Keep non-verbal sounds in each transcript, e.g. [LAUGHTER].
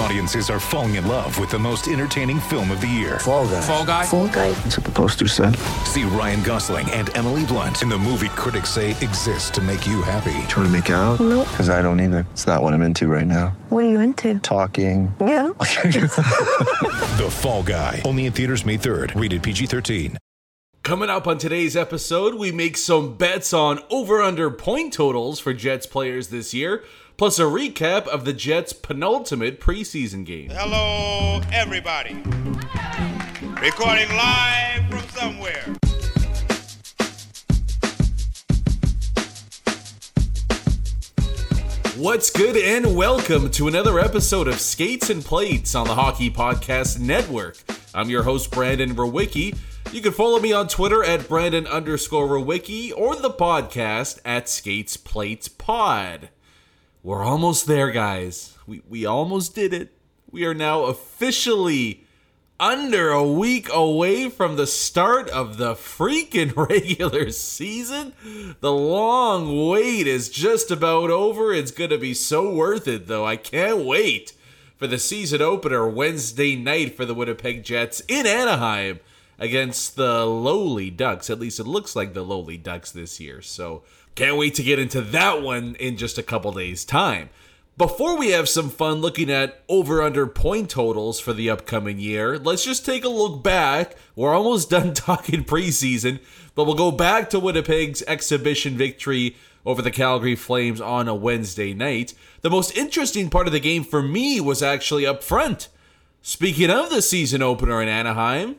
Audiences are falling in love with the most entertaining film of the year. Fall guy. Fall guy. Fall guy. That's what the poster said. See Ryan Gosling and Emily Blunt in the movie critics say exists to make you happy. Trying to make it out? Nope. Because I don't either. It's not what I'm into right now. What are you into? Talking. Yeah. [LAUGHS] [LAUGHS] The Fall Guy. Only in theaters May 3rd. Rated PG 13. Coming up on today's episode, we make some bets on over under point totals for Jets players this year, plus a recap of the Jets' penultimate preseason game. Hello, everybody. Recording live from somewhere. What's good, and welcome to another episode of Skates and Plates on the Hockey Podcast Network. I'm your host, Brandon Rowicki. You can follow me on Twitter at Brandon underscore Rowicki or the podcast at Skates Plates Pod. We're almost there, guys. We, we almost did it. We are now officially under a week away from the start of the freaking [LAUGHS] regular season. The long wait is just about over. It's going to be so worth it, though. I can't wait for the season opener Wednesday night for the Winnipeg Jets in Anaheim against the lowly Ducks. At least it looks like the lowly Ducks this year. So can't wait to get into that one in just a couple days' time. Before we have some fun looking at over under point totals for the upcoming year, let's just take a look back. We're almost [LAUGHS] done talking preseason, but we'll go back to Winnipeg's exhibition victory over the Calgary Flames on a Wednesday night. The most interesting part of the game for me was actually up front. Speaking of the season opener in Anaheim,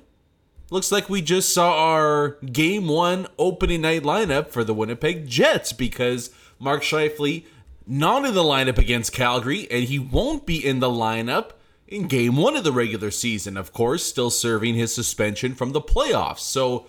looks like we just saw our game one opening night lineup for the Winnipeg Jets because Mark Scheifele not in the lineup against Calgary, and he won't be in the lineup in game one of the regular season, of course, still serving his suspension from the playoffs. So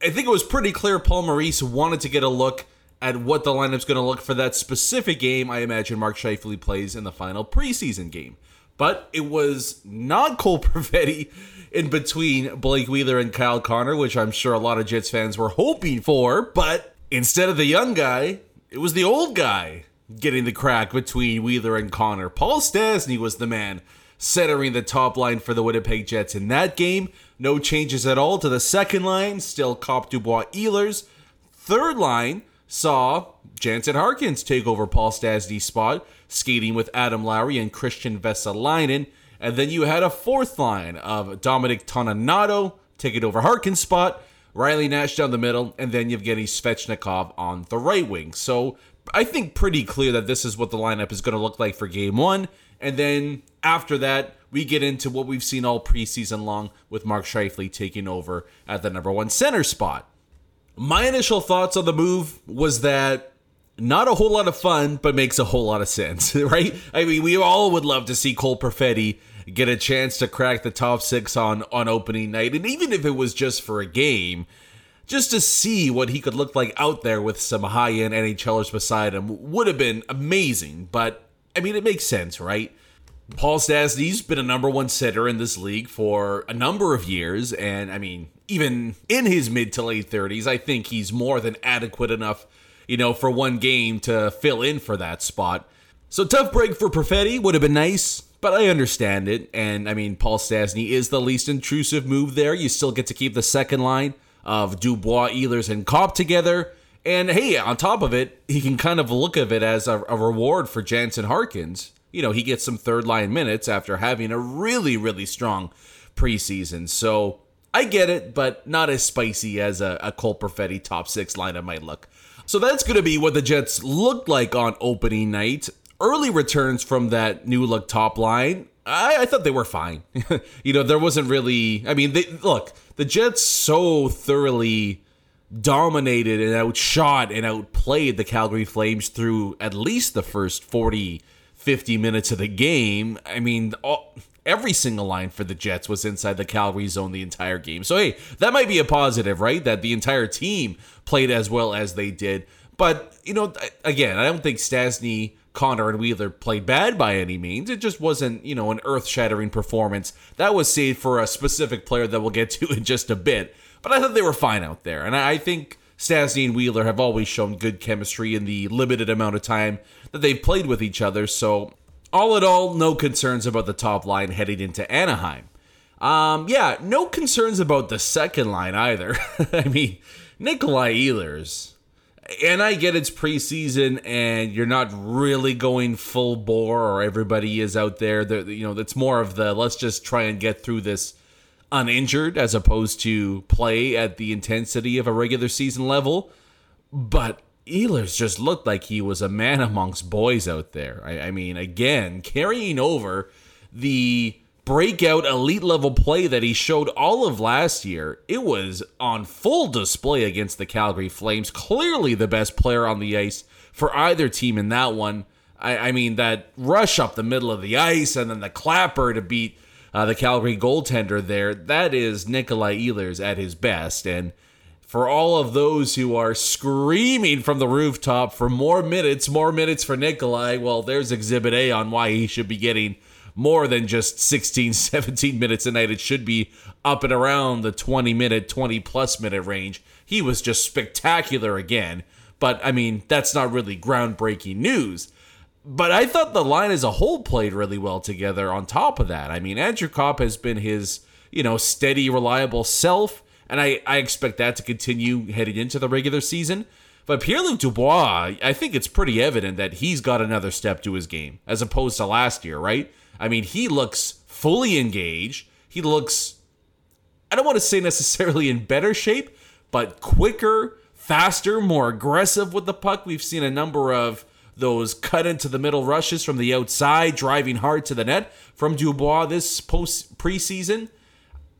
I think it was pretty clear Paul Maurice wanted to get a look at what the lineup's going to look for that specific game. I imagine Mark Scheifele plays in the final preseason game. But it was not Cole [LAUGHS] Perfetti in between Blake Wheeler and Kyle Connor, which I'm sure a lot of Jets fans were hoping for. But instead of the young guy, it was the old guy getting the crack between Wheeler and Connor. Paul Stastny was the man centering the top line for the Winnipeg Jets in that game. No changes at all to the second line, still Copp Dubois Ehlers. Third line saw Jansen Harkins take over Paul Stastny's spot, skating with Adam Lowry and Christian Vesalainen. And then you had a fourth line of Dominic Toninato taking over Harkins' spot, Riley Nash down the middle, and then Yevgeny Svechnikov on the right wing. So I think pretty clear that this is what the lineup is going to look like for game one. And then after that, we get into what we've seen all preseason long with Mark Scheifele taking over at the number one center spot. My initial thoughts on the move was that not a whole lot of fun, but makes a whole lot of sense, [LAUGHS] right? I mean, we all would love to see Cole Perfetti get a chance to crack the top six on on opening night, and even if it was just for a game, just to see what he could look like out there with some high end NHLers beside him would have been amazing. But I mean, it makes sense, right? Paul Stastny's been a number one center in this league for a number of years, and I mean, even in his mid to late 30s, I think he's more than adequate enough, you know, for one game to fill in for that spot. So tough break for Perfetti would have been nice, but I understand it. And I mean, Paul Stastny is the least intrusive move there. You still get to keep the second line of Dubois, Ehlers, and Copp together. And hey, on top of it, he can kind of look of it as a, a reward for Jansen Harkins. You know, he gets some third line minutes after having a really, really strong preseason. So I get it, but not as spicy as a, a Cole Perfetti top six lineup might look. So that's going to be what the Jets looked like on opening night. Early returns from that new look top line, I, I thought they were fine. [LAUGHS] you know, there wasn't really. I mean, they look the Jets so thoroughly dominated and outshot and outplayed the Calgary Flames through at least the first 40, 50 minutes of the game. I mean, all, every single line for the Jets was inside the Calgary zone the entire game. So, hey, that might be a positive, right? That the entire team played as well as they did. But, you know, again, I don't think Stastny, Connor, and Wheeler played bad by any means. It just wasn't, you know, an earth shattering performance. That was saved for a specific player that we'll get to [LAUGHS] in just a bit. But I thought they were fine out there. And I think Stastny and Wheeler have always shown good chemistry in the limited amount of time that they've played with each other. So, all in all, no concerns about the top line heading into Anaheim. Um, yeah, no concerns about the second line either. [LAUGHS] I mean, Nikolai Ehlers and I get it's preseason and you're not really going full bore or everybody is out there. you know, it's more of the let's just try and get through this uninjured as opposed to play at the intensity of a regular season level. But Ehlers just looked like he was a man amongst boys out there. I, I mean, again, carrying over the breakout elite level play that he showed all of last year, it was on full display against the Calgary Flames. Clearly the best player on the ice for either team in that one. I, I mean, that rush up the middle of the ice and then the clapper to beat uh, the Calgary goaltender there, that is Nikolai Ehlers at his best. And for all of those who are screaming from the rooftop for more minutes, more minutes for Nikolai, well, there's exhibit A on why he should be getting more than just 16, [LAUGHS] 17 minutes a night. It should be up and around the 20 minute, 20 plus minute range. He was just spectacular again. But I mean, that's not really groundbreaking news. But I thought the line as a whole played really well together on top of that. I mean, Andrew Copp has been his, you know, steady, reliable self. And I, I expect that to continue heading into the regular season. But Pierre Luc Dubois, I think it's pretty evident that he's got another step to his game as opposed to last year, right? I mean, he looks fully engaged. He looks, I don't want to say [LAUGHS] necessarily in better shape, but quicker, faster, more aggressive with the puck. We've seen a number of those cut into the middle rushes from the outside, driving hard to the net from Dubois this post preseason.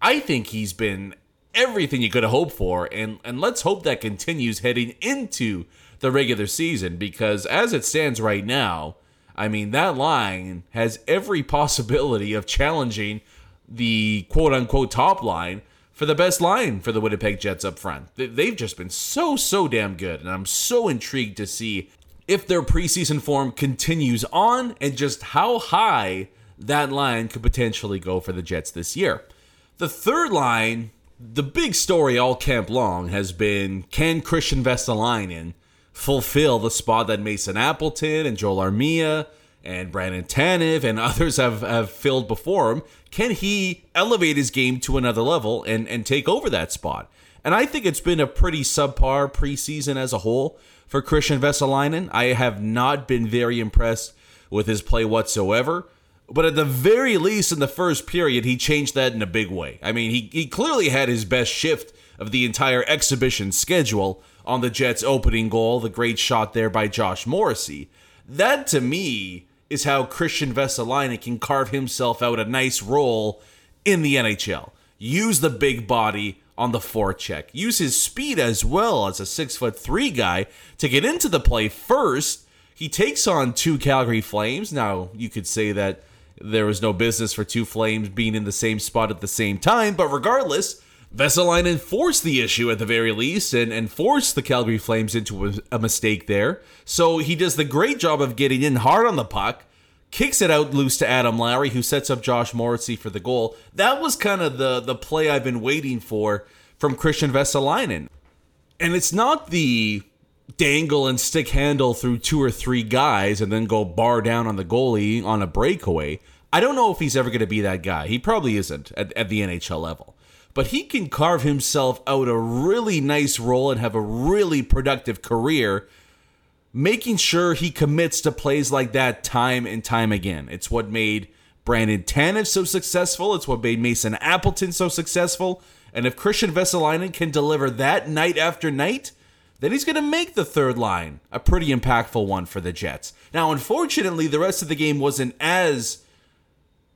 I think he's been everything you could have hoped for, and and let's hope that continues heading into the regular season because as it stands right now, I mean, that line has every [LAUGHS] possibility of challenging the quote unquote top line for the best line for the Winnipeg Jets up front. They've just been so, so damn good. And I'm so intrigued to see if their preseason form continues on and just how high that line could potentially go for the Jets this year. The third line, the big story all camp long has been can Christian Vesalainen fulfill the spot that Mason Appleton and Joel Armia and Brandon Tanev and [LAUGHS] others have, have filled before him. Can he elevate his game to another level and, and take over that spot? And I think it's been a pretty subpar preseason as a whole for Christian Vesalainen. I have not been very impressed with his play whatsoever. But at the very least, in the first period, he changed that in a big way. I mean, he, he clearly had his best shift of the entire exhibition schedule on the Jets' opening goal, the great shot there by Josh Morrissey. That to me is how Christian Vesalainen can carve himself out a nice role in the NHL. Use the big body on the forecheck. Use his speed as well as a six foot three guy to get into the play first. He takes on two Calgary Flames. Now, you could say that there was no business for two Flames being in the same spot at the same time, but regardless, Vesalainen forced the issue at the very least and, and forced the Calgary Flames into a, a mistake there. So he does the great job of getting in hard on the puck, kicks it out loose to Adam Lowry, who sets up Josh Morrissey for the goal. That was kind of the, the play I've been waiting for from Christian Vesalainen. And it's not the dangle and stick handle through two or three guys and then go bar down on the goalie on a breakaway. I don't know if he's ever going to be that guy. He probably isn't at, at the NHL level but he can carve himself out a really nice role and have a really productive career making sure he commits to plays like that time and time again. It's what made Brandon Tanev so successful. It's what made Mason Appleton so successful. And if Christian Vesalainen can deliver that night after night, then he's going to make the third line a pretty impactful one for the Jets. Now, unfortunately, the rest of the game wasn't as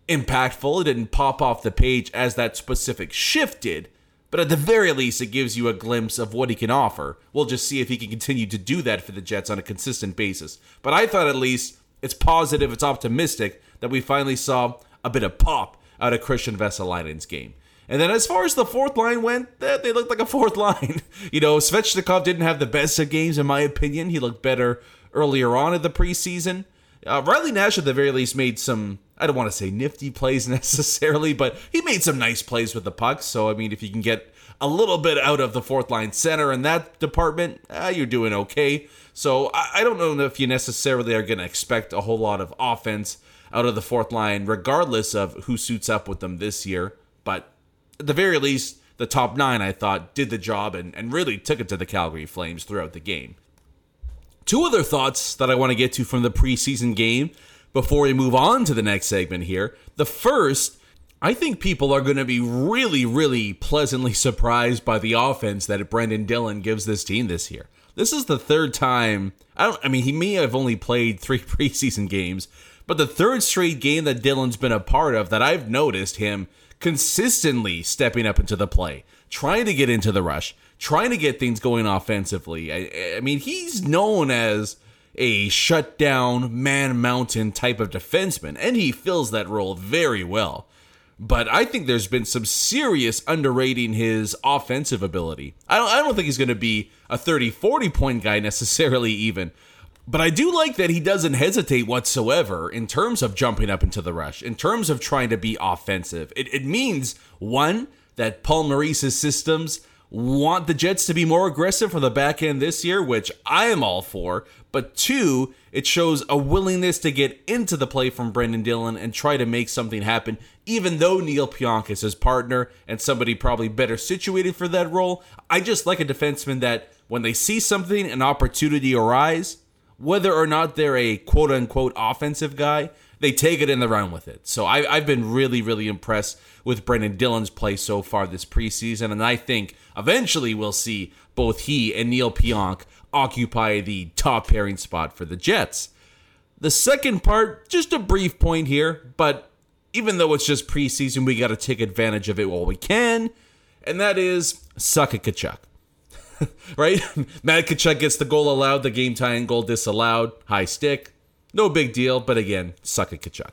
impactful. It didn't pop off the page as that specific shift did. but at the very least, it gives you a glimpse of what he can offer. We'll just see if he can continue to do that for the Jets on a consistent basis. But I thought at least it's positive, it's optimistic that we finally saw a bit of pop out of Christian Vesalainen's game. And then as far as the fourth line went, they looked like a fourth [LAUGHS] line. you know, Svechnikov didn't have the best of games, in my opinion. He looked better earlier on in the preseason. Uh, Riley Nash, at the very least, made some, I don't want to say nifty plays [LAUGHS] necessarily, but he made some nice plays with the puck. So, I mean, if you can get a little bit out of the fourth line center in that department, uh, you're doing okay. So, I, I don't know if you necessarily are going to expect a whole lot of offense out of the fourth line, regardless of who suits up with them this year. But at the very least, the top nine, I thought, did the job and, and really took it to the Calgary Flames throughout the game. Two other thoughts that I want to get to from the preseason game before we move on to the next segment here. The first, I think people are going to be really, really pleasantly [LAUGHS] surprised by the offense that Brendan Dillon gives this team this year. This is the third time. I don't. I mean, he may have only played [LAUGHS] three preseason games, but the third straight game that Dillon's been a part of that I've noticed him consistently stepping up into the play, trying to get into the rush, trying to get things going offensively. I, I mean, he's known as a shutdown man mountain type of defenseman, and he fills that role very well. But I think there's been some serious underrating his offensive ability. I don't, I don't think he's going to be a 30, 40 point guy necessarily, even. But I do like that he doesn't hesitate whatsoever in terms of jumping up into the rush, in terms of trying to be offensive. It, it means, one, that Paul Maurice's systems want the Jets to be more aggressive for the back end this year, which I am all for. But two, it shows a willingness to get into the play from Brendan Dillon and try to make something happen, even though Neil Pionk is his partner and somebody probably better situated for that role. I just like a defenseman that when they see something, an opportunity arise, whether or not they're a quote unquote offensive guy, they take it and they run with it. So I, have been really, really impressed with Brendan Dillon's play so far this preseason, and I think eventually we'll see both he and Neil Pionk occupy the top pairing spot for the Jets. The second part, just a brief point here, but even though it's just preseason, we got to take advantage of it while we can, and that is suck at Tkachuk. [LAUGHS] right? Matt Tkachuk gets the goal allowed, the game tying goal disallowed, high stick. No big deal, but again, suck at Tkachuk.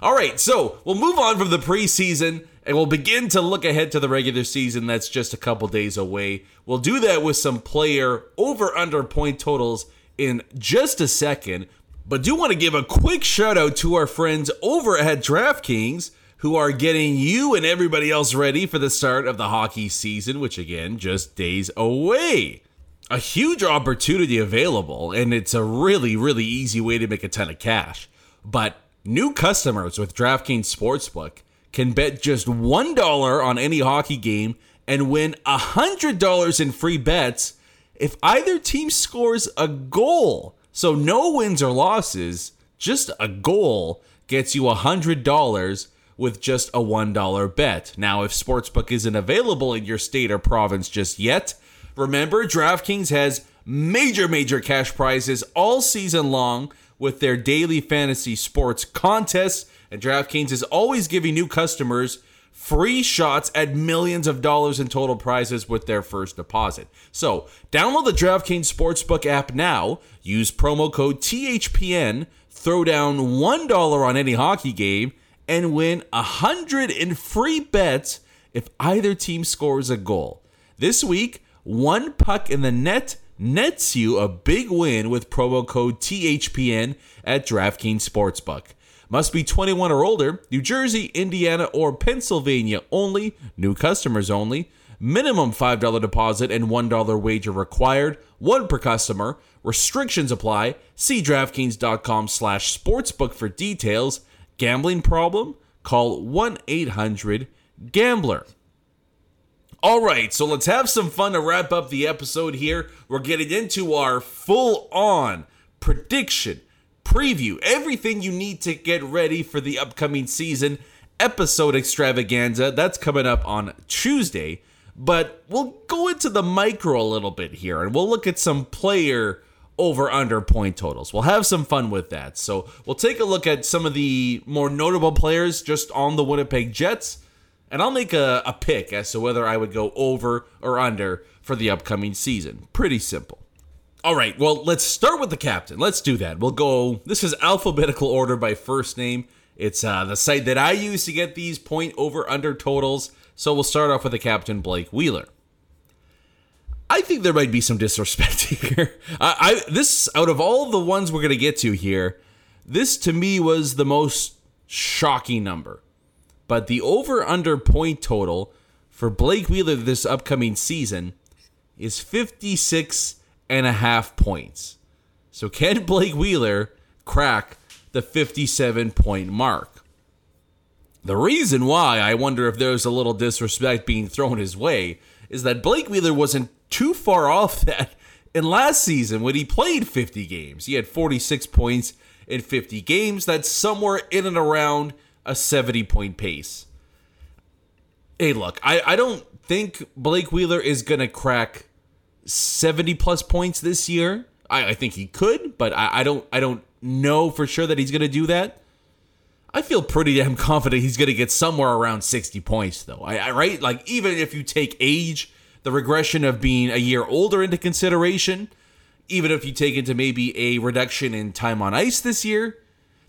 All right, so we'll move on from the preseason and we'll begin to look ahead to the regular season that's just a couple days away. We'll do that with some player over under point totals in just a second, but do want to give a quick shout out to our friends over at DraftKings who are getting you and everybody else ready for the start of the hockey season, which again, just days away. A huge opportunity available, and it's a really, really easy way to make a ton of cash. But new customers with DraftKings Sportsbook can bet just $1 on any hockey game and win $100 in free bets if either team scores a goal. So, no wins or losses, just a goal gets you $100 with just a $1 bet. Now, if Sportsbook isn't available in your state or province just yet, remember DraftKings has major, major cash prizes all season long with their daily fantasy sports contests. And DraftKings is always giving new customers free shots at millions of dollars in total prizes with their first deposit. So, download the DraftKings Sportsbook app now, use promo code THPN, throw down $1 on any hockey game, and win a hundred in free bets if either team scores a goal. This week, one puck in the net nets you a big win with promo code THPN at DraftKings Sportsbook. Must be 21 or older, New Jersey, Indiana, or Pennsylvania only, new customers only. Minimum $5 deposit and $1 wager required, one per customer. Restrictions apply. See DraftKings.com slash sportsbook for details. Gambling problem? Call 1 800 Gambler. All right, so let's have some fun to wrap up the episode here. We're getting into our full on prediction, preview, everything you need to get ready for the upcoming season episode extravaganza. That's coming up on Tuesday. But we'll go into the micro a little bit here and we'll look at some player over under point totals. We'll have some fun with that. So we'll take a look at some of the more notable players just on the Winnipeg Jets. and I'll make a, a pick as to whether I would go over or under for the upcoming season. Pretty simple. All right, well, let's start with the captain. Let's do that. We'll go, this is alphabetical order by first name. It's uh, the site that I use to get these point over under totals. So we'll start off with the captain, Blake Wheeler. I think there might be some disrespect [LAUGHS] here. I, I this out of all the ones we're gonna get to here, this to me was the most shocking number. But the over under point total for Blake Wheeler this upcoming season is 56 and a half points. So can [LAUGHS] Blake Wheeler crack the 57 point mark? The reason why I wonder if there's a little disrespect being thrown his way is that Blake Wheeler wasn't too far [LAUGHS] off that in last season when he played 50 games. He had 46 points in 50 games. That's somewhere in and around a 70 point pace. Hey, look, I, I don't think Blake Wheeler is going to crack 70 plus points this year. I, I think he could, but I, I don't I don't know for sure that he's going to do that. I feel pretty damn [LAUGHS] confident he's going to get somewhere around 60 points, though. I, I, right? Like, even if you take age, the regression of being a year older into consideration, even if you take into maybe a reduction in time on ice this year,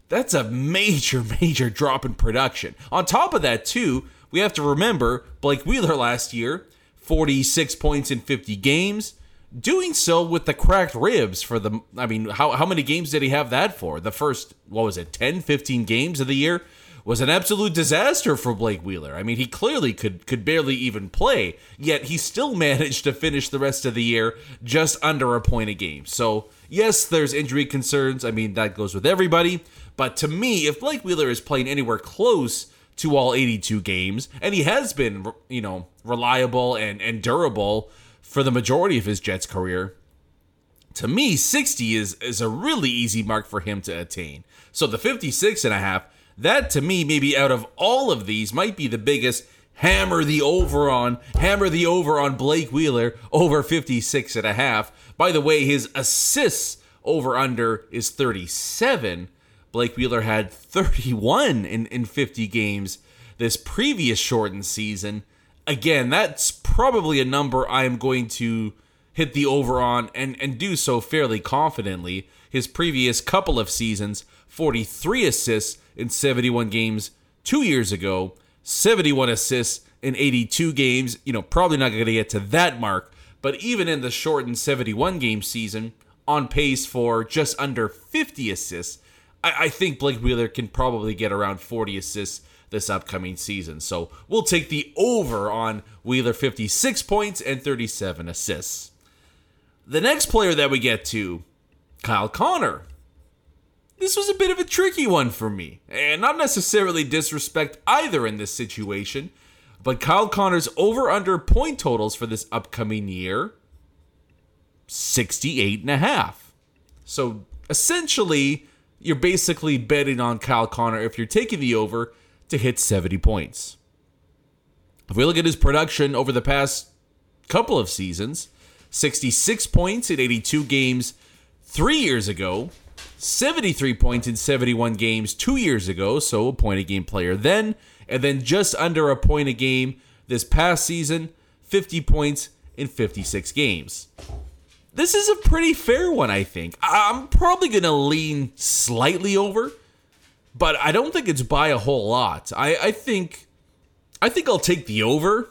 that's a major, [LAUGHS] major drop in production. On top of that, too, we have to remember Blake Wheeler last year, 46 points in 50 games doing so with the cracked ribs for the I mean how how many games did he have that for? The first what was it 10 15 games of the year was an absolute disaster for Blake Wheeler. I mean, he clearly could could barely even play, yet he still [LAUGHS] managed to finish the rest of the year just under a point a game. So, yes, there's injury concerns. I mean, that goes with everybody, but to me, if Blake Wheeler is playing anywhere close to all 82 games, and he has been, you know, reliable and and durable for the majority of his Jets career. To me, 60 is, is a really easy mark for him to attain. So the 56 and a half, that to me, maybe out of all of these, might be the biggest hammer the over on, hammer the over on Blake Wheeler over 56 and a half. By the way, his assists over under is 37. Blake Wheeler had 31 in, in 50 games this previous shortened season again, that's probably a number I am going to hit the over on and, and do so fairly confidently. His previous couple of seasons, 43 assists in 71 games two years ago, 71 assists in 82 games. You know, probably not going to get to that mark, but even in the shortened 71 game season, on pace for just under 50 assists. I, I think Blake Wheeler can probably get around 40 assists this upcoming season. So we'll take the over on Wheeler 56 points and 37 assists. The next player that we get to, Kyle Connor. This was a bit of a tricky one for me, and not necessarily disrespect either in this situation, but Kyle Connor's over under point totals for this upcoming year 68 and a half. So essentially, you're basically betting on Kyle Connor if you're taking the over to hit 70 points. If we look at his production over the past couple of seasons, 66 points in 82 games three years ago, 73 points in 71 games two years ago, so a point a game player then, and then just under a point a game this past season, 50 points in 56 games. This is a pretty fair one, I think. I'm probably going to lean slightly over but I don't think it's by a whole lot. I, I think I think I'll take the over.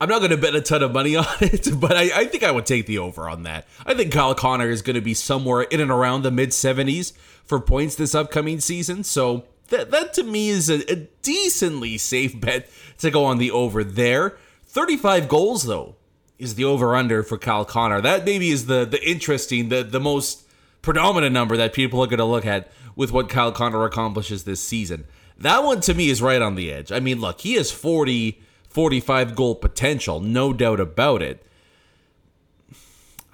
I'm not going to bet a ton of money [LAUGHS] on it, but I, I, think I would take the over on that. I think Kyle Connor is going to be somewhere in and around the mid 70s for points this upcoming season. So that, that to me is a, a decently safe [LAUGHS] bet to go on the over there. 35 goals, though, is the over under for Kyle Connor. That maybe is the, the interesting, the, the most predominant number that people are going to look at with what Kyle Connor accomplishes this season. That one to me is right on the edge. I mean, look, he has 40, 45 goal potential, no doubt about it.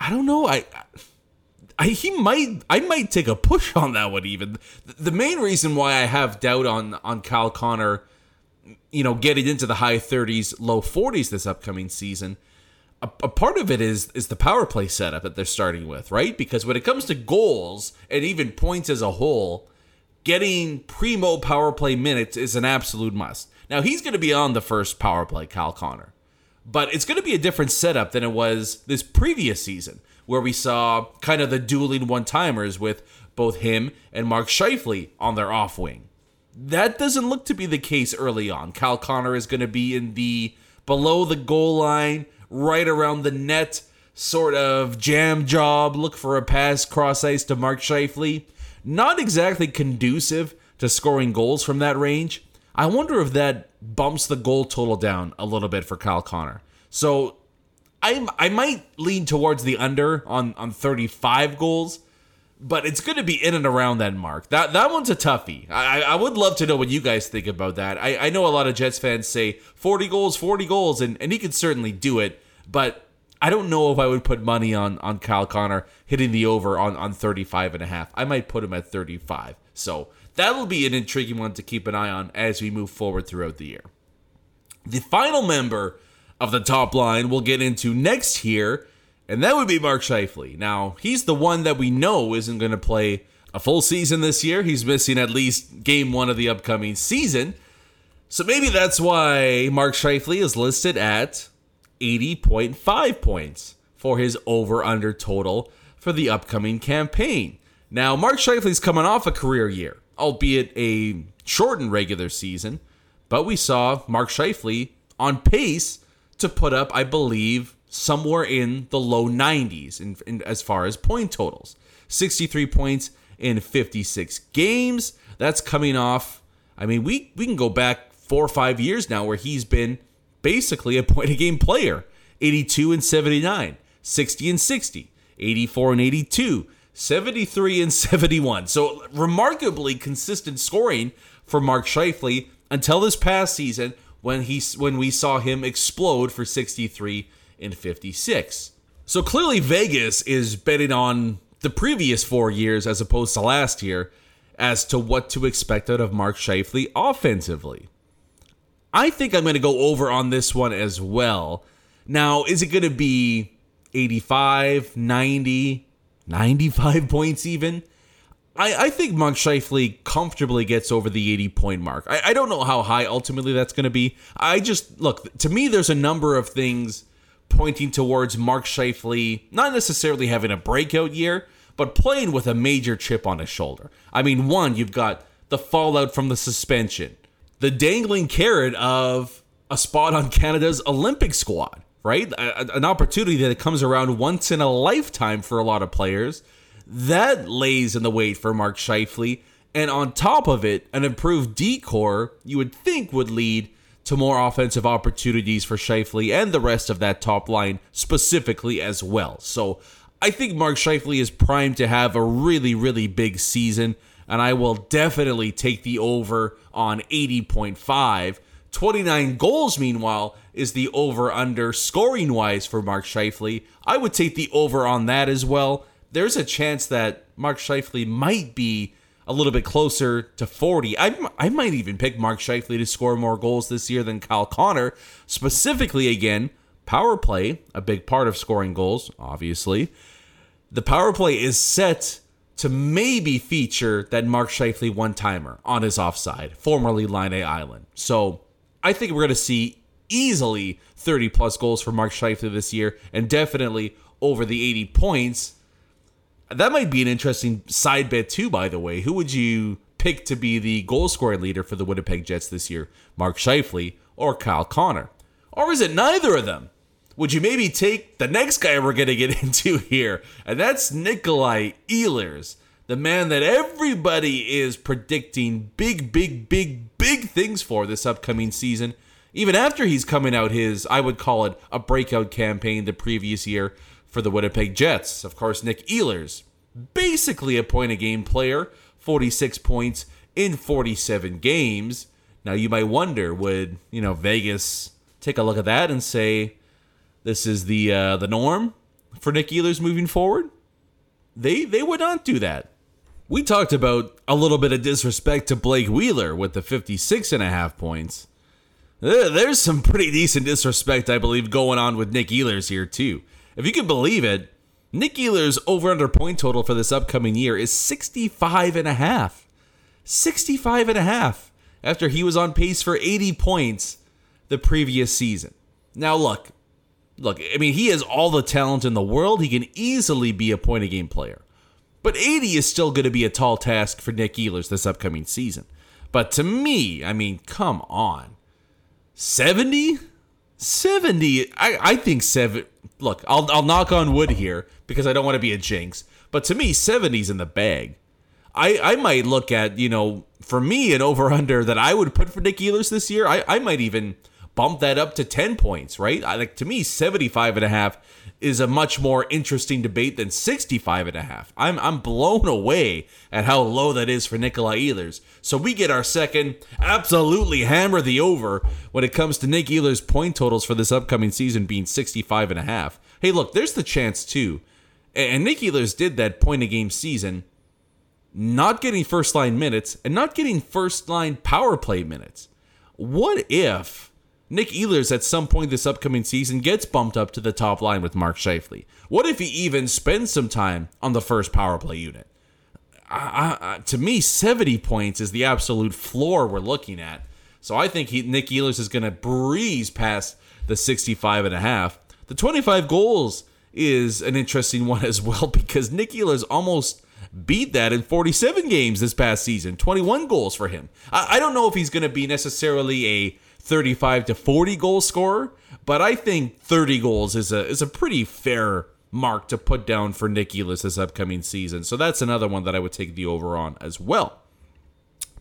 I don't know. I, I he might I might take a push on that one even. The main reason why I have doubt on on Kyle Connor, you know, getting into the high 30s, low 40s this upcoming season a, a, part of it is is the power play setup that they're starting with, right? Because when it comes to goals and even points as a whole, getting primo power play minutes is an absolute must. Now he's going to be on the first power play, Kyle Connor. But it's going to be a different setup than it was this previous season, where we saw kind of the dueling one timers with both him and Mark Scheifele on their off wing. That doesn't look to be the case early on. Kyle Connor is going to be in the below the goal line, right around the net, sort of jam job, look for a pass cross ice to Mark Scheifele. Not exactly conducive to scoring goals from that range. I wonder if that bumps the goal total down a little bit for Kyle Connor. So I I might lean towards the under on on 35 goals, but it's going to be in and around that mark. That that one's a toughie. I I would love to know what you guys think about that. I I know a lot of Jets fans say 40 goals, 40 goals, and and he could certainly do it, but I don't know if I would put money on on Kyle Connor hitting the over on on 35 and a half. I might put him at 35. So that'll be an intriguing one to keep an eye on as we move forward throughout the year. The final member of the top line we'll get into next here, and that would be Mark Scheifele. Now, he's the one that we know isn't going to play a full season this year. He's missing at least game one of the upcoming season. So maybe that's why Mark Scheifele is listed at 80.5 points for his over under total for the upcoming campaign. Now, Mark Scheifele's coming off a career year, albeit a shortened regular season, but we saw Mark Scheifele on pace to put up, I believe, somewhere in the low 90s in, in, as far as point totals. 63 points in 56 games. That's coming off. I mean, we, we can go back four or five years now where he's been basically a point a game player 82 and 79, 60 and 60, 84 and 82, 73 and 71. So remarkably consistent scoring for Mark Scheifele until this past season when he when we saw him explode for 63 and 56. So clearly Vegas is betting on the previous 4 years as opposed to last year as to what to expect out of Mark Scheifele offensively. I think I'm going to go over on this one as well. Now, is it going to be 85, 90, 95 [LAUGHS] points even? I, I think Mark Scheifele comfortably gets over the 80 point mark. I, I don't know how high ultimately that's going to be. I just, look, to me, there's a number of things pointing towards Mark Scheifele not necessarily having a breakout year, but playing with a major chip on his shoulder. I mean, one, you've got the fallout from the suspension, the dangling carrot of a spot on Canada's Olympic squad, right? A, an opportunity that comes around once in a lifetime for a lot of players. That lays in the wait for Mark Scheifele. And on top of it, an improved D corps you would think would lead to more offensive opportunities for Scheifele and the rest of that top line specifically as well. So I think Mark Scheifele is primed to have a really, really big season, and I will definitely take the over on 80.5. 29 goals, meanwhile, is the over under scoring wise for Mark Scheifele. I would take the over on that as well. There's a chance that Mark Scheifele might be a little bit closer to 40. I, I might even pick Mark Scheifele to score more goals this year than Kyle Connor. Specifically, again, power play, a big part of scoring goals, obviously. The power play is set to maybe feature that Mark Scheifele one timer on his offside, formerly Line A Island. So I think we're going to see easily 30 plus goals for Mark Scheifele this year and definitely over the 80 points. That might be an interesting side bet too, by the way. Who would you pick to be the goal scoring leader for the Winnipeg Jets this year? Mark Scheifele or Kyle Connor? Or is it neither of them? Would you maybe take the next guy we're going to get [LAUGHS] into here? And that's Nikolai Ehlers, the man that everybody is predicting big, big, big, big things for this upcoming season. Even after he's coming out his, I would call it a breakout campaign the previous year for the Winnipeg Jets. Of course, Nick Ehlers, basically a point a game player, 46 points in 47 games. Now you might wonder, would, you know, Vegas take a look at that and say this is the uh, the norm for Nick Ehlers moving forward? They they would not do that. We talked about a little bit of disrespect to Blake Wheeler with the 56 and a half points. Eh, there's some pretty decent disrespect, I believe, going on with Nick Ehlers here, too. If you can believe it, Nick Ehlers' over under point total for this upcoming year is 65 and a half. 65 and a half. after he was on pace for 80 points the previous season. Now, look, look, I mean, he has all the talent in the world. He can easily be a point a game player. But 80 is still going to be a tall task for Nick Ehlers this upcoming season. But to me, I mean, come on. 70? 70. I, I think 7. Look, I'll, I'll knock on wood here because I don't want to be a jinx. But to me, 70's in the bag. I, I might look at, you know, for me, an over under that I would put for Nick Ehlers this year, I, I might even bump that up to 10 points, right? I, like to me, 75 and a half is a much more interesting debate than 65 and a half. I'm, I'm blown away at how low that is for Nikolai Ehlers. So we get our second, absolutely hammer the over when it comes to Nick Ehlers' point totals for this upcoming season being 65 and a half. Hey, look, there's the chance too. And Nick Ehlers did that point a game season not getting first line minutes and not getting first line power play minutes. What if Nick Ehlers at some point this upcoming season gets bumped up to the top line with Mark Scheifele? What if he even spends some time on the first power play unit? I, I, to me, 70 points is the absolute floor we're looking at. So I think he, Nick Ehlers is going to breeze past the 65 and a half. The 25 goals is an interesting [LAUGHS] one as well because Nick Ehlers almost beat that in 47 games this past season. 21 goals for him. I, I don't know if he's going to be necessarily a 35 to 40 goal scorer, but I think 30 goals is a is a pretty fair mark to put down for Nick Ehlers this upcoming season. So that's another one that I would take the over on as well.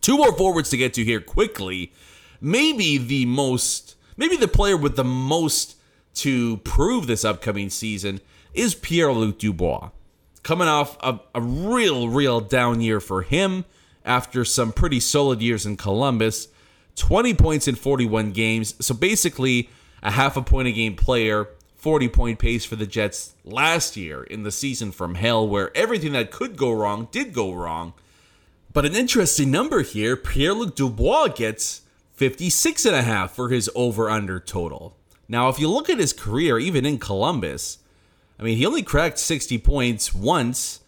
Two more forwards to get to here quickly. Maybe the most, maybe the player with the most to prove this upcoming season is Pierre Luc Dubois coming off a, a real, real down year for him after some pretty solid years in Columbus. 20 points in 41 games. So basically, a half a point a game player, 40 point pace for the Jets last year in the season from hell, where everything that could go wrong did go wrong. But an interesting number here Pierre Luc Dubois gets 56 and a half for his over under total. Now, if you look at his career, even in Columbus, I mean, he only cracked 60 points once.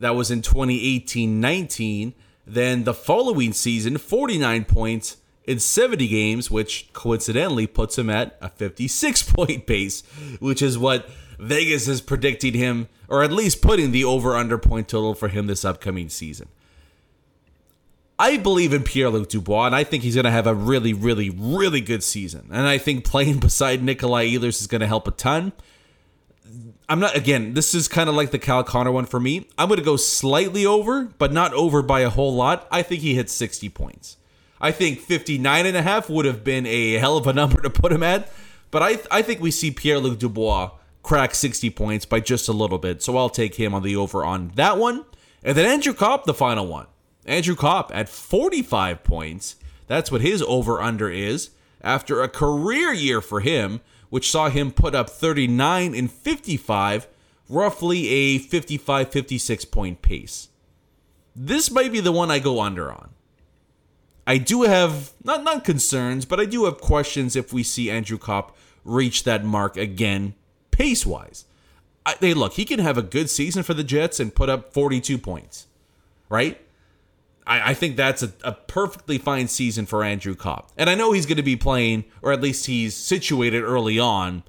That was in 2018 19. Then the following season, 49 points in 70 games, which coincidentally puts him at a 56 point pace, [LAUGHS] which is what Vegas is predicting him, or at least putting the over under point total for him this upcoming season. I believe in Pierre Luc Dubois, and I think he's going to have a really, really, really good season. And I think playing [LAUGHS] beside Nikolai Ehlers is going to help a ton. I'm not again, this is kind of like the Kyle Connor one for me. I'm going to go slightly over, but not over by a whole lot. I think he hits 60 points. I think 59 and a half would have been a hell of a number to put him at, but I I think we see Pierre-Luc Dubois crack 60 points by just a little bit. So I'll take him on the over on that one. And then Andrew Copp the final one. Andrew Copp at 45 points. That's what his over under is after a career year for him which saw him put up 39 and 55, roughly a 55 56 point pace. This might be the one I go under on. I do have not not concerns, but I do have questions if we see Andrew Copp reach that mark again pace wise. Hey, look, he can have a good season for the Jets and put up 42 points, right? I, I think that's a, a, perfectly fine season for Andrew Copp. And I know he's going to be playing, or at least he's situated early on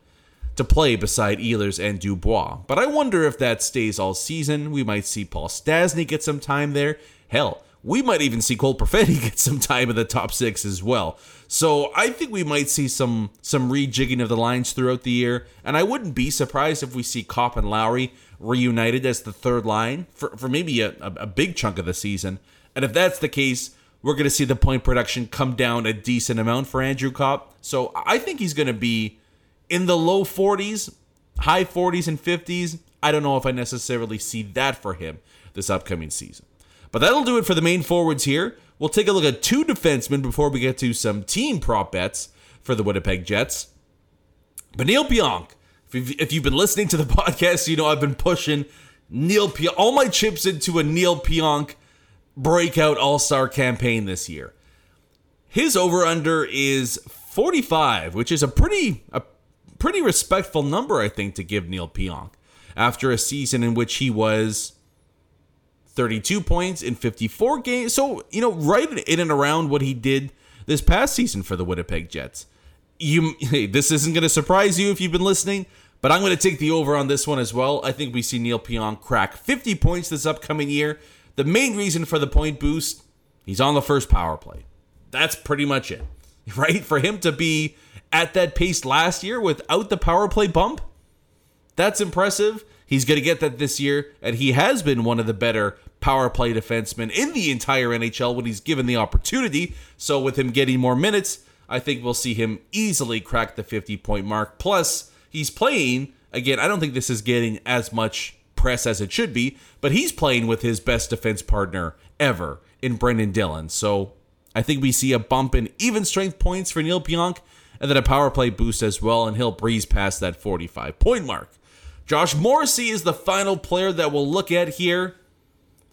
to play beside Ehlers and Dubois. But I wonder if that stays all season. We might see Paul Stastny get some time there. Hell, we might even see Cole Perfetti [LAUGHS] get some time in the top six as well. So I think we might see some some rejigging of the lines throughout the year, and I wouldn't be surprised if we see Copp and Lowry reunited as the third line for, for maybe a, a big chunk of the season. And if that's the case, we're going to see the point production come down a decent amount for Andrew Copp. So I think he's going to be in the low 40s, high 40s, and 50s. I don't know if I necessarily see that for him this upcoming season. But that'll do it for the main forwards here. We'll take a look at two defensemen before we get to some team prop bets for the Winnipeg Jets. But Neil Pionk, if you've been listening to the [LAUGHS] podcast, you know I've been pushing Neil Pionk, all my chips into a Neil Pionk breakout all star campaign this year. His over under is 45, which is a pretty a pretty respectful number, I think, to give Neil Pionk after a season in which he was 32 points in 54 games. So, you know, right in and around what he did this past season for the Winnipeg Jets. You [LAUGHS] hey, this isn't going to surprise you if you've been listening, but I'm going to take the over on this one as well. I think we see Neil Pionk crack 50 points this upcoming year. The main reason for the point boost, he's on the first power play. That's pretty much it. [LAUGHS] Right? For him to be at that pace last year without the power play bump, that's impressive. He's going to get that this year, and he has been one of the better power play defensemen in the entire NHL when he's given the opportunity. So, with him getting more minutes, I think we'll see him easily crack the 50 point mark. Plus, he's playing, again, I don't think this is getting as much press as it should be, but he's playing with his best defense partner ever in Brendan Dillon. So, I think we see a bump in even strength points for Neal Pionk and then a power play boost as well, and he'll breeze past that 45 point mark. Josh Morrissey is the final player that we'll look at here.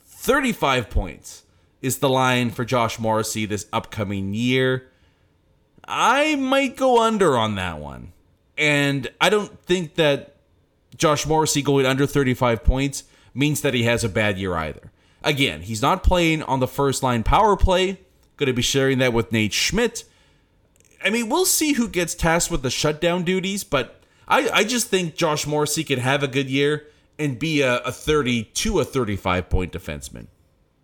35 points is the line for Josh Morrissey this upcoming year. I might go under on that one. And I don't think that Josh Morrissey going under 35 points means that he has a bad year either. Again, he's not playing on the first line power play. Going to be sharing that with Nate Schmidt. I mean, we'll see who gets tasked with the shutdown duties, but I, I just think Josh Morrissey could have a good year and be a, a 30 to a 35 point defenseman.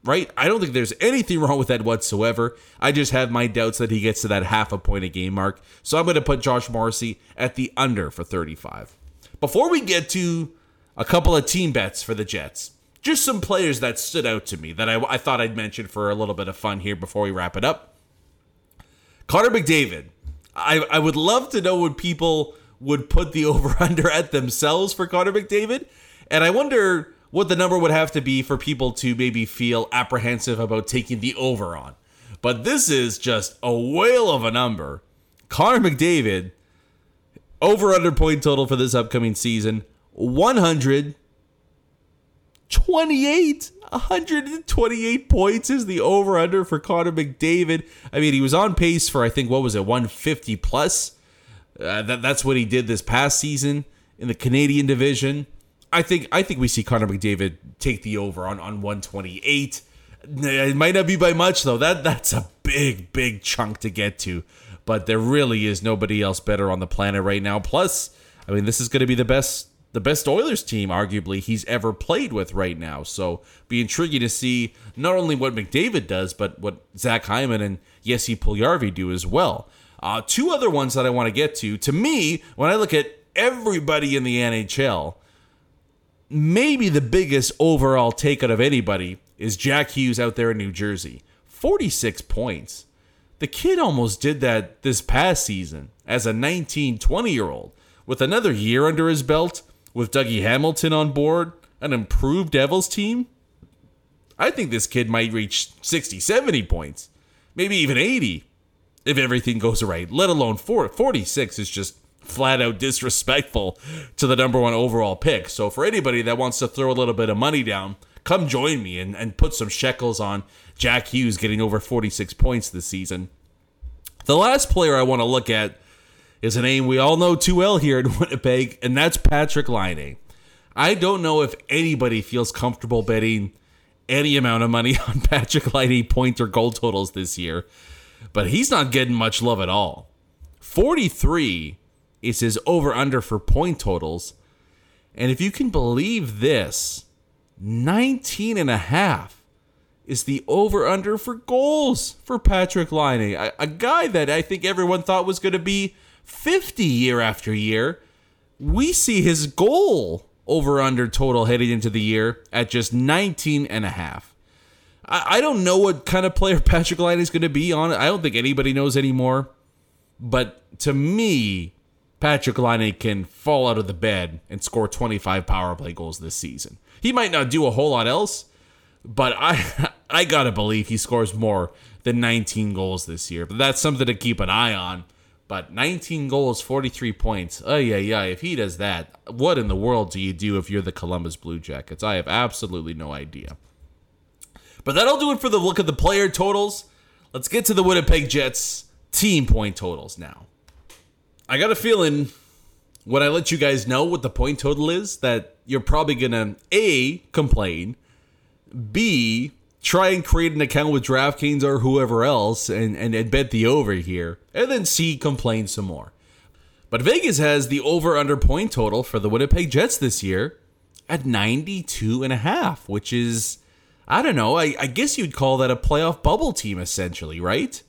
Right? I don't think there's anything [LAUGHS] wrong with that whatsoever. I just have my doubts that he gets to that half a point a game mark. So I'm going to put Josh Morrissey at the under for 35. Before we get to a couple of team bets for the Jets, just some players that stood out to me that I, I thought I'd mention for a little bit of fun here before we wrap it up. Connor McDavid. I, I would love to know what people would put the [LAUGHS] over under at themselves for Connor McDavid. And I wonder what the number would have to be for people to maybe feel apprehensive about taking the over on. But this is just a whale of a number. Connor McDavid, over under point total for this upcoming season 128. 128 points is the over under for Connor McDavid. I mean, he was on pace for, I think, what was it, 150 plus? Uh, that, that's what he did this past season in the Canadian division. I think I think we see Connor McDavid take the over on, on 128. It might not be by much though. That that's a big big chunk to get to, but there really is nobody else better on the planet right now. Plus, I mean, this is going to be the best the best Oilers team arguably he's ever played with right now. So, be intriguing to see not only what McDavid does, but what Zach Hyman and Jesse Puljujarvi do as well. Uh, two other ones that I want to get to. To me, when I look at everybody in the NHL, maybe the biggest overall take out of anybody is Jack Hughes out there in New Jersey. 46 points. The kid almost did that this past season as a 19, 20 year old. With another year under his belt, with Dougie Hamilton on board, an improved Devils team, I think this kid might reach 60, 70 points, maybe even 80 if everything goes right, let alone 46 is just flat out disrespectful to the number one overall pick. So for anybody that wants to throw a little bit of money down, come join me and, and put some shekels on Jack Hughes getting over 46 points this season. The last player I want to look at is a name we all know too well here in [LAUGHS] Winnipeg, and that's Patrick Laine. I don't know if anybody feels comfortable betting any amount of money [LAUGHS] on Patrick Laine point or goal totals this year, but he's not getting much love at all. 43 is his over under for point totals. And if you can believe this, 19 and a half is the over under for goals for Patrick Laine, a, a guy that I think everyone thought was going to be 50 year after year. We see his goal over under total heading into the year at just 19 and a half. I, I don't know what kind of player [LAUGHS] Patrick Laine is going to be on. I don't think anybody knows anymore. But to me, Patrick Laine can fall out of the bed and score 25 power play goals this season. He might not do a whole lot else, but I [LAUGHS] I gotta believe he scores more than 19 goals this year. But that's something to keep an eye on. But 19 goals, 43 points. Oh yeah, yeah. If he does that, what in the world do you do if you're the Columbus Blue Jackets? I have absolutely no idea. But that'll do it for the look at the player totals. Let's get to the Winnipeg Jets team point totals now. I got a feeling when I let you guys know what the point total is that you're probably gonna a complain, B, try and create an account with DraftKings or whoever else and, and, and bet the over here. And then C, complain some more. But Vegas has the over under point total for the Winnipeg Jets this year at 92 and a half, which is, I don't know, I, I guess you'd call that a playoff bubble team essentially, right?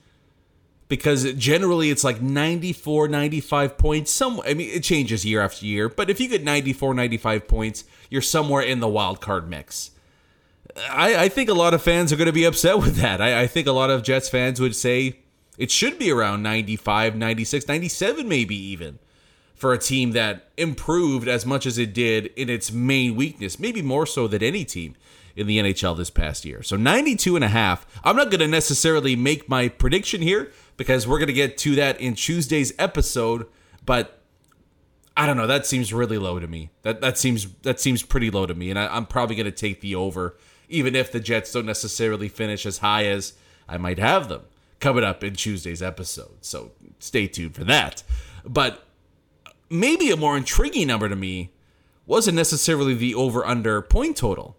Because generally it's like 94, 95 points. Some, I mean, it changes year after year, but if you get 94, 95 points, you're somewhere in the wild card mix. I, I think a lot of fans are going to be upset with that. I, I think a lot of Jets fans would say it should be around 95, 96, 97, maybe even for a team that improved as much as it did in its main weakness, maybe more so than any team in the NHL this past year. So 92 and a half. I'm not going to necessarily make my prediction here because we're going to get to that in Tuesday's episode, but I don't know, that seems really low to me. That that seems that seems pretty low to me and I, I'm probably going to take the over even if the Jets don't necessarily finish as high as I might have them coming up in Tuesday's episode. So stay tuned for that. But maybe a more intriguing number to me wasn't necessarily the over under point total,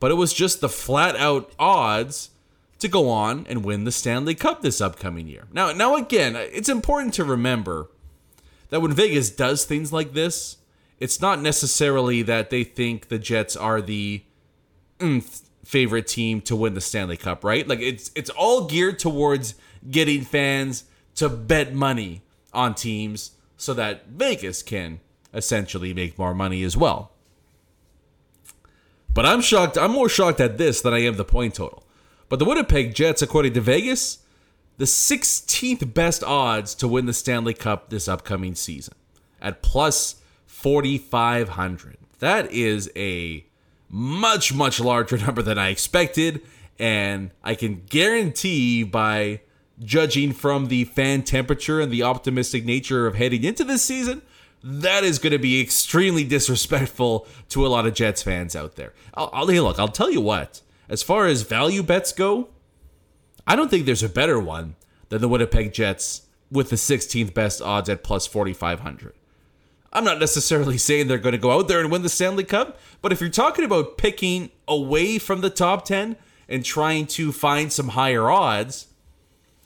but it was just the flat out odds to go on and win the Stanley Cup this upcoming year. Now, now again, it's important to remember that when Vegas does things like this, it's not necessarily that they think the Jets are the mm, favorite team to win the Stanley Cup, right? Like it's it's all geared towards getting fans to bet money on teams so that Vegas can essentially make more money as well. But I'm shocked. I'm more shocked at this than I am the point total. But the Winnipeg Jets, according to Vegas, the 16th best odds to win the Stanley Cup this upcoming season at plus 4,500. That is a much, much larger [LAUGHS] number than I expected. And I can guarantee by judging from the fan temperature and the optimistic nature of heading into this season, that is going to be extremely disrespectful to a lot of Jets fans out there. I'll, I'll hey, look. I'll tell you what. As far as value bets go, I don't think there's a better one than the Winnipeg Jets with the 16th best odds at plus 4,500. I'm not necessarily saying they're going to go out there and win the Stanley Cup, but if you're talking about picking away from the top 10 and trying to find some higher odds,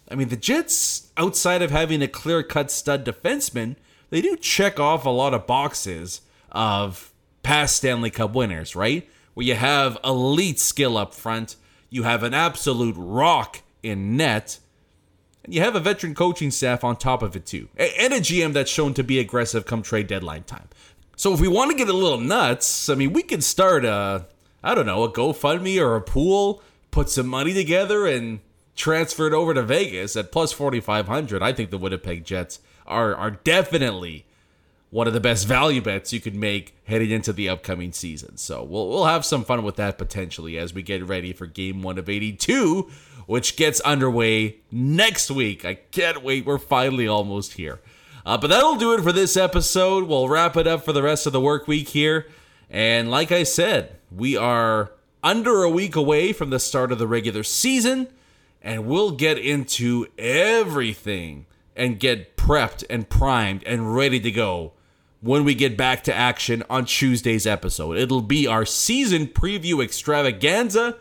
I mean, the Jets, outside of having a clear cut stud defenseman, they do check off a lot of boxes of past Stanley Cup winners, right? Where you have elite skill up front, you have an absolute rock in net, and you have a veteran coaching staff on top of it too, and a GM that's shown to be aggressive come trade deadline time. So if we want to get a little nuts, I mean, we could start a, I don't know, a GoFundMe or a pool, put some money together, and transfer it over to Vegas at plus 4,500, I think the Winnipeg Jets are, are definitely one of the best value bets you could make heading into the upcoming season. So we'll, we'll have some fun with that potentially as we get ready for game one of 82, which gets underway next week. I can't wait. We're finally almost here. Uh, but that'll do it for this episode. We'll wrap it up for the rest of the work week here. And like I said, we are under a week away from the start of the regular season and we'll get into everything and get prepped and primed and ready to go when we get back to action on Tuesday's episode. It'll be our season preview extravaganza.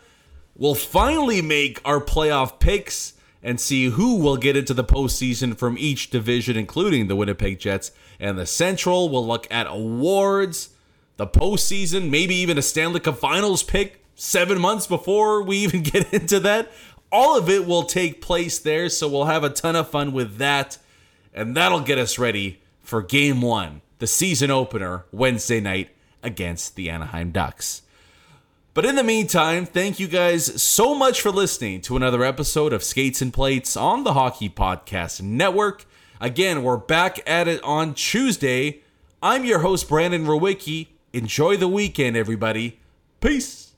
We'll finally make our playoff picks and see who will get into the postseason from each division, including the Winnipeg Jets and the Central. We'll look at awards, the postseason, maybe even a Stanley Cup Finals pick seven months before we even [LAUGHS] get into that all of it will take place there, so we'll have a ton of fun with that. And that'll get us ready for game one, the season opener, Wednesday night against the Anaheim Ducks. But in the meantime, thank you guys so much for listening to another episode of Skates and Plates on the Hockey Podcast Network. Again, we're back at it on Tuesday. I'm your host, Brandon Rowicki. Enjoy the weekend, everybody. Peace.